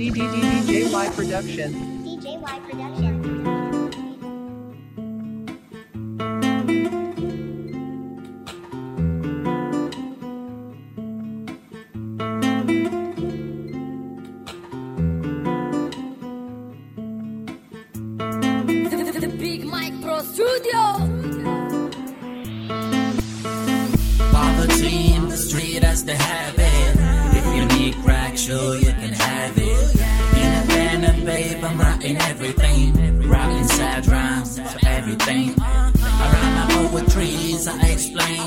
DDDDJY Production. DJY Production. Big Mic Pro Studio. Poverty in the street as the habit. Need crack, sure you can have it. Independent, babe, I'm writing everything. Writing sad rhymes for everything. I write my poetries, I explain.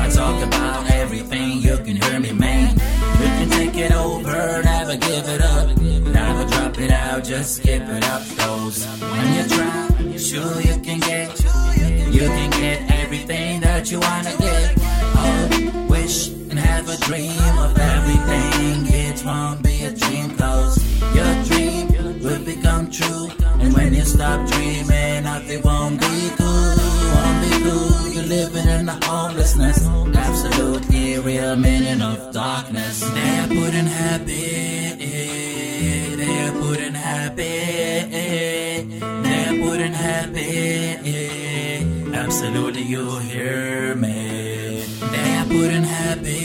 I talk about everything, you can hear me, man. You can take it over, never give it up. Never drop it out, just give it up. Cause when you try, sure you can get. You can get everything that you wanna dream of everything. It won't be a dream, cause your dream will become true. And when you stop dreaming, nothing won't be cool. Won't be cool. You're living in the homelessness. Absolutely real meaning of darkness. They are putting happy. They are putting happy. They are putting happy. Absolutely, you hear me. They are putting happy.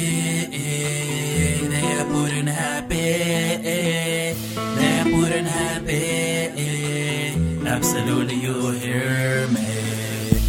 Are putting happy. Absolutely, you hear me.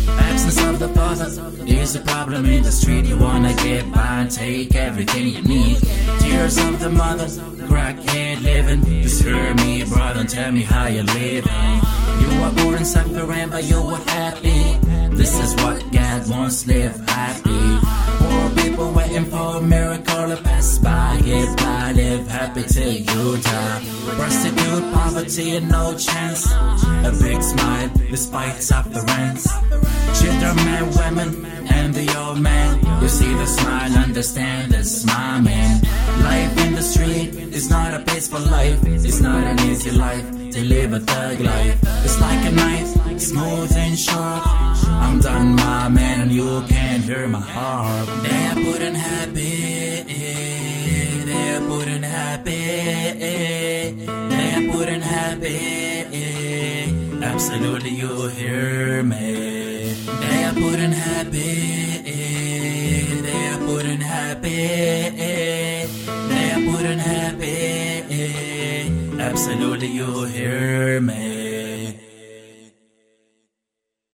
Absence of the father is a problem in the street. You wanna get by take everything you need. Tears of the mother, crackhead living. Just hear me, brother, and tell me how you living. You were born suffering, but you were happy. This is what God wants, live happy. Poor people waiting for a miracle to pass by. Get by, live happy till you die. Prostitute, poverty, and no chance. A big smile, despite sufferance. Children, men, women, and the old man. You see the smile, understand the smile, man. Life in the street is not a peaceful life. It's not an easy life to live a thug life. It's like a knife, smooth and sharp. I'm done, my man, and you can't hear my heart. They are putting happy. Happy. Are putting happy. Absolutely, you hear me. Happy. They are putting happy. They are putting happy. Absolutely, you hear me.